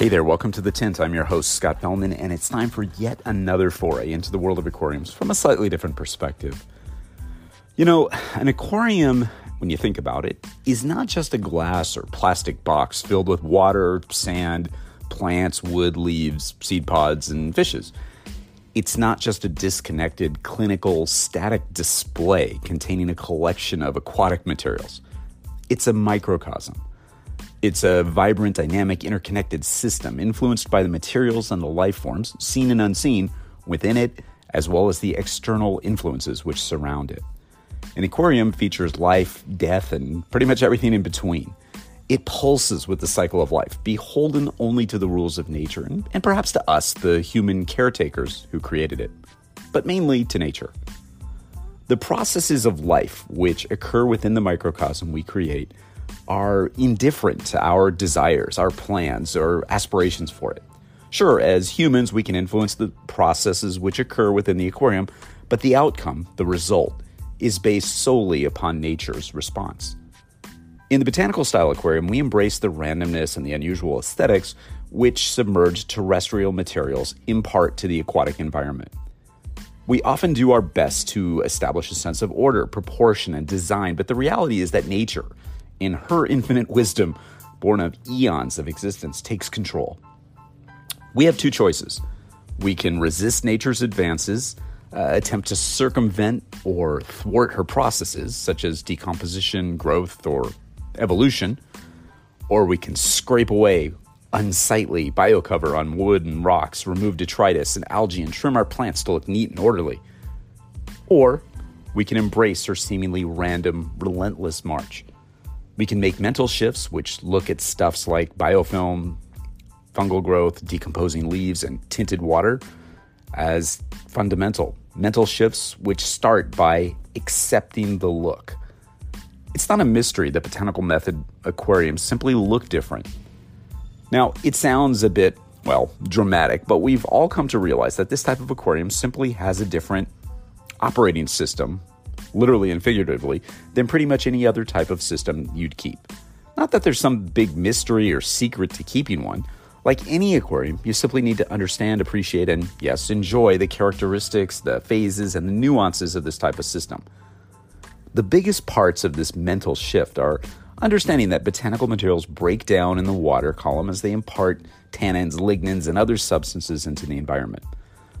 Hey there, welcome to The Tint. I'm your host, Scott Fellman, and it's time for yet another foray into the world of aquariums from a slightly different perspective. You know, an aquarium, when you think about it, is not just a glass or plastic box filled with water, sand, plants, wood, leaves, seed pods, and fishes. It's not just a disconnected, clinical, static display containing a collection of aquatic materials. It's a microcosm it's a vibrant, dynamic, interconnected system influenced by the materials and the life forms, seen and unseen, within it, as well as the external influences which surround it. An aquarium features life, death, and pretty much everything in between. It pulses with the cycle of life, beholden only to the rules of nature, and, and perhaps to us, the human caretakers who created it, but mainly to nature. The processes of life which occur within the microcosm we create are indifferent to our desires, our plans, or aspirations for it. Sure, as humans, we can influence the processes which occur within the aquarium, but the outcome, the result, is based solely upon nature's response. In the botanical style aquarium, we embrace the randomness and the unusual aesthetics which submerged terrestrial materials impart to the aquatic environment. We often do our best to establish a sense of order, proportion, and design, but the reality is that nature, in her infinite wisdom, born of eons of existence, takes control. We have two choices. We can resist nature's advances, uh, attempt to circumvent or thwart her processes, such as decomposition, growth, or evolution, or we can scrape away unsightly biocover on wood and rocks, remove detritus and algae, and trim our plants to look neat and orderly. Or we can embrace her seemingly random, relentless march. We can make mental shifts, which look at stuffs like biofilm, fungal growth, decomposing leaves, and tinted water as fundamental. Mental shifts which start by accepting the look. It's not a mystery that botanical method aquariums simply look different. Now, it sounds a bit, well, dramatic, but we've all come to realize that this type of aquarium simply has a different operating system literally and figuratively, than pretty much any other type of system you'd keep. Not that there's some big mystery or secret to keeping one. Like any aquarium, you simply need to understand, appreciate, and yes, enjoy the characteristics, the phases, and the nuances of this type of system. The biggest parts of this mental shift are understanding that botanical materials break down in the water column as they impart tannins, lignins, and other substances into the environment.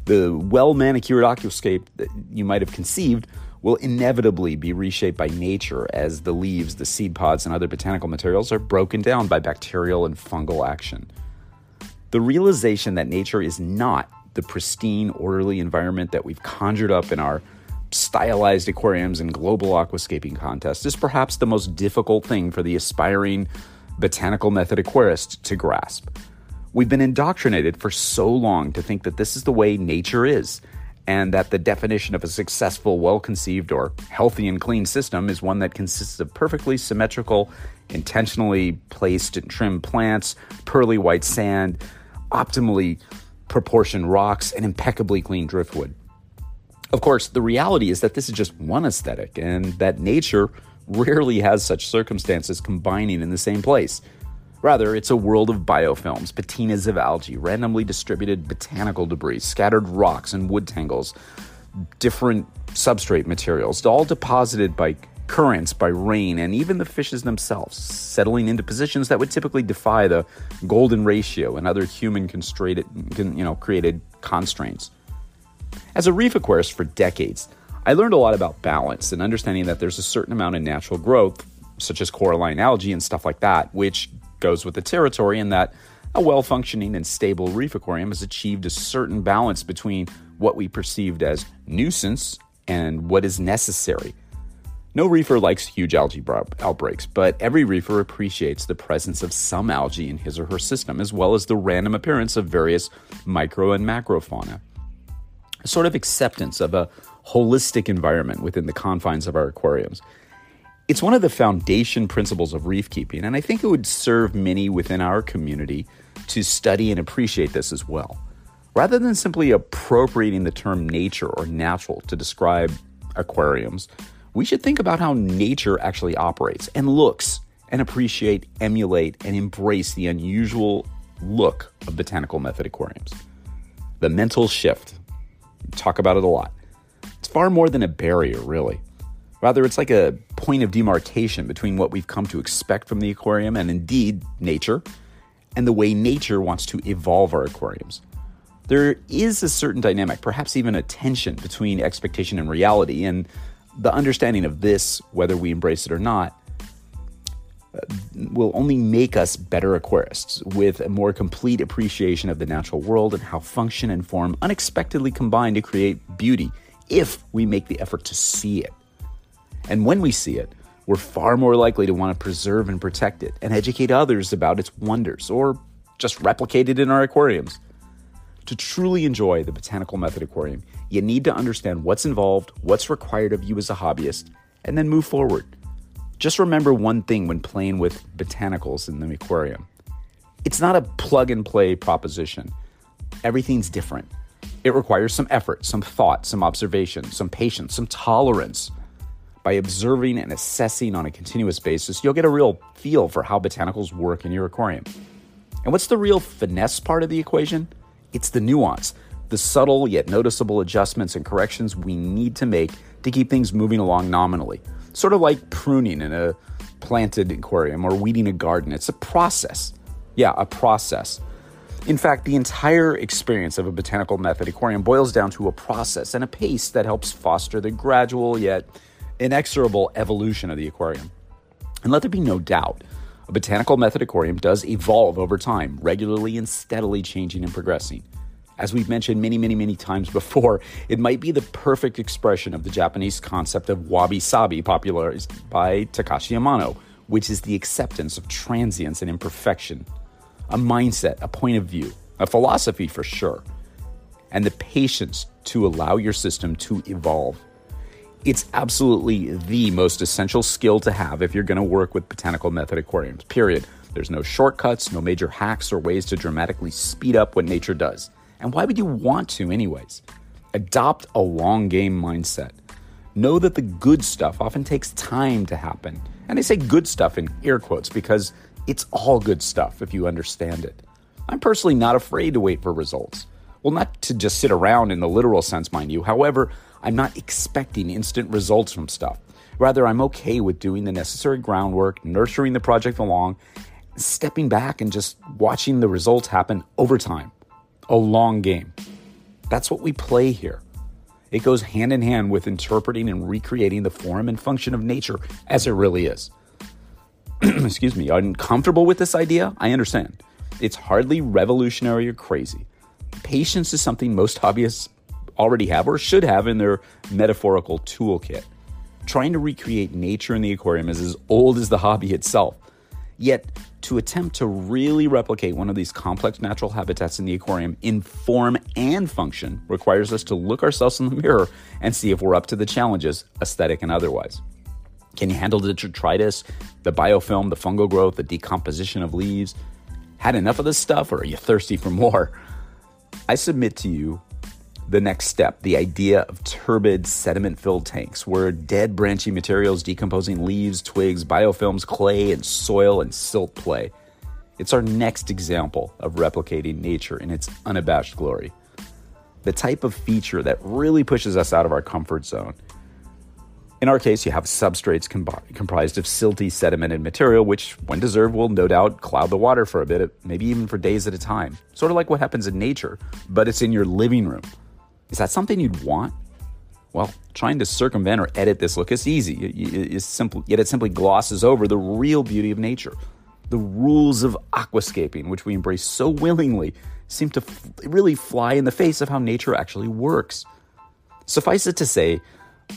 The well manicured aquascape that you might have conceived will inevitably be reshaped by nature as the leaves, the seed pods, and other botanical materials are broken down by bacterial and fungal action. The realization that nature is not the pristine, orderly environment that we've conjured up in our stylized aquariums and global aquascaping contests is perhaps the most difficult thing for the aspiring botanical method aquarist to grasp. We've been indoctrinated for so long to think that this is the way nature is, and that the definition of a successful, well conceived, or healthy and clean system is one that consists of perfectly symmetrical, intentionally placed and trimmed plants, pearly white sand, optimally proportioned rocks, and impeccably clean driftwood. Of course, the reality is that this is just one aesthetic, and that nature rarely has such circumstances combining in the same place. Rather, it's a world of biofilms, patinas of algae, randomly distributed botanical debris, scattered rocks and wood tangles, different substrate materials, all deposited by currents, by rain, and even the fishes themselves, settling into positions that would typically defy the golden ratio and other human constrained, you know, created constraints. As a reef aquarist for decades, I learned a lot about balance and understanding that there's a certain amount of natural growth, such as coralline algae and stuff like that, which goes with the territory in that a well functioning and stable reef aquarium has achieved a certain balance between what we perceived as nuisance and what is necessary. No reefer likes huge algae outbreaks, but every reefer appreciates the presence of some algae in his or her system, as well as the random appearance of various micro and macrofauna. A sort of acceptance of a holistic environment within the confines of our aquariums. It's one of the foundation principles of reef keeping, and I think it would serve many within our community to study and appreciate this as well. Rather than simply appropriating the term nature or natural to describe aquariums, we should think about how nature actually operates and looks and appreciate, emulate, and embrace the unusual look of botanical method aquariums. The mental shift. Talk about it a lot. It's far more than a barrier, really. Rather, it's like a point of demarcation between what we've come to expect from the aquarium and indeed nature, and the way nature wants to evolve our aquariums. There is a certain dynamic, perhaps even a tension between expectation and reality, and the understanding of this, whether we embrace it or not, will only make us better aquarists with a more complete appreciation of the natural world and how function and form unexpectedly combine to create beauty if we make the effort to see it. And when we see it, we're far more likely to want to preserve and protect it and educate others about its wonders or just replicate it in our aquariums. To truly enjoy the Botanical Method Aquarium, you need to understand what's involved, what's required of you as a hobbyist, and then move forward. Just remember one thing when playing with botanicals in the aquarium it's not a plug and play proposition, everything's different. It requires some effort, some thought, some observation, some patience, some tolerance. By observing and assessing on a continuous basis, you'll get a real feel for how botanicals work in your aquarium. And what's the real finesse part of the equation? It's the nuance, the subtle yet noticeable adjustments and corrections we need to make to keep things moving along nominally. Sort of like pruning in a planted aquarium or weeding a garden. It's a process. Yeah, a process. In fact, the entire experience of a botanical method aquarium boils down to a process and a pace that helps foster the gradual yet inexorable evolution of the aquarium. And let there be no doubt, a botanical method aquarium does evolve over time, regularly and steadily changing and progressing. As we've mentioned many, many, many times before, it might be the perfect expression of the Japanese concept of wabi sabi, popularized by Takashi Amano, which is the acceptance of transience and imperfection, a mindset, a point of view, a philosophy for sure, and the patience to allow your system to evolve. It's absolutely the most essential skill to have if you're going to work with botanical method aquariums, period. There's no shortcuts, no major hacks or ways to dramatically speed up what nature does. And why would you want to, anyways? Adopt a long game mindset. Know that the good stuff often takes time to happen. And I say good stuff in air quotes because it's all good stuff if you understand it. I'm personally not afraid to wait for results. Well, not to just sit around in the literal sense, mind you. However, I'm not expecting instant results from stuff. Rather, I'm okay with doing the necessary groundwork, nurturing the project along, stepping back and just watching the results happen over time. A long game. That's what we play here. It goes hand in hand with interpreting and recreating the form and function of nature as it really is. Excuse me, uncomfortable with this idea? I understand. It's hardly revolutionary or crazy. Patience is something most hobbyists already have or should have in their metaphorical toolkit. Trying to recreate nature in the aquarium is as old as the hobby itself. Yet, to attempt to really replicate one of these complex natural habitats in the aquarium in form and function requires us to look ourselves in the mirror and see if we're up to the challenges, aesthetic and otherwise. Can you handle the detritus, the biofilm, the fungal growth, the decomposition of leaves? Had enough of this stuff, or are you thirsty for more? I submit to you the next step the idea of turbid sediment filled tanks where dead branchy materials decomposing leaves, twigs, biofilms, clay, and soil and silt play. It's our next example of replicating nature in its unabashed glory. The type of feature that really pushes us out of our comfort zone. In our case, you have substrates com- comprised of silty, sedimented material, which, when deserved, will no doubt cloud the water for a bit, maybe even for days at a time. Sort of like what happens in nature, but it's in your living room. Is that something you'd want? Well, trying to circumvent or edit this look is easy. It's simple, yet it simply glosses over the real beauty of nature. The rules of aquascaping, which we embrace so willingly, seem to really fly in the face of how nature actually works. Suffice it to say,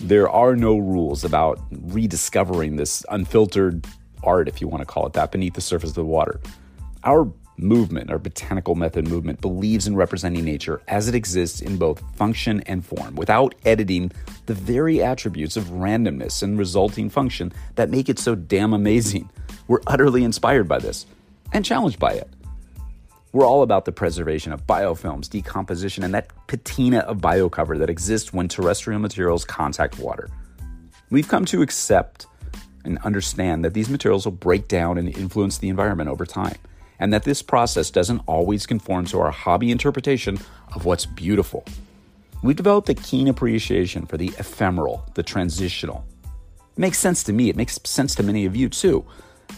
There are no rules about rediscovering this unfiltered art, if you want to call it that, beneath the surface of the water. Our movement, our botanical method movement, believes in representing nature as it exists in both function and form, without editing the very attributes of randomness and resulting function that make it so damn amazing. We're utterly inspired by this and challenged by it. We're all about the preservation of biofilms, decomposition, and that patina of biocover that exists when terrestrial materials contact water. We've come to accept and understand that these materials will break down and influence the environment over time, and that this process doesn't always conform to our hobby interpretation of what's beautiful. We've developed a keen appreciation for the ephemeral, the transitional. It makes sense to me, it makes sense to many of you too.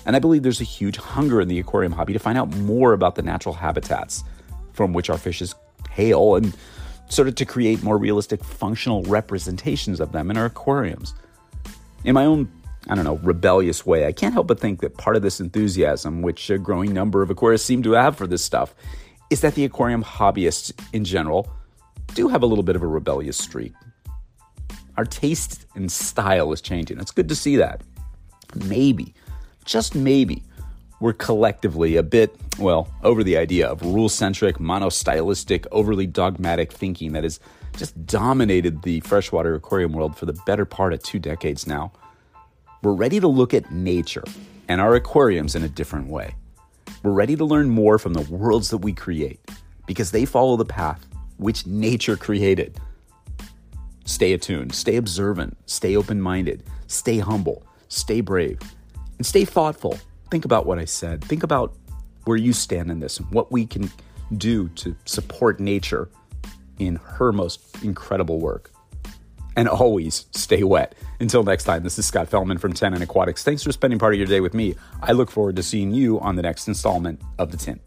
And I believe there's a huge hunger in the aquarium hobby to find out more about the natural habitats from which our fishes hail and sort of to create more realistic functional representations of them in our aquariums. In my own, I don't know, rebellious way, I can't help but think that part of this enthusiasm, which a growing number of aquarists seem to have for this stuff, is that the aquarium hobbyists in general do have a little bit of a rebellious streak. Our taste and style is changing. It's good to see that. Maybe just maybe, we're collectively a bit, well, over the idea of rule centric, monostylistic, overly dogmatic thinking that has just dominated the freshwater aquarium world for the better part of two decades now. We're ready to look at nature and our aquariums in a different way. We're ready to learn more from the worlds that we create because they follow the path which nature created. Stay attuned, stay observant, stay open minded, stay humble, stay brave, and stay thoughtful. Think about what I said. Think about where you stand in this and what we can do to support nature in her most incredible work. And always stay wet. Until next time, this is Scott Fellman from Tannin Aquatics. Thanks for spending part of your day with me. I look forward to seeing you on the next installment of The Tint.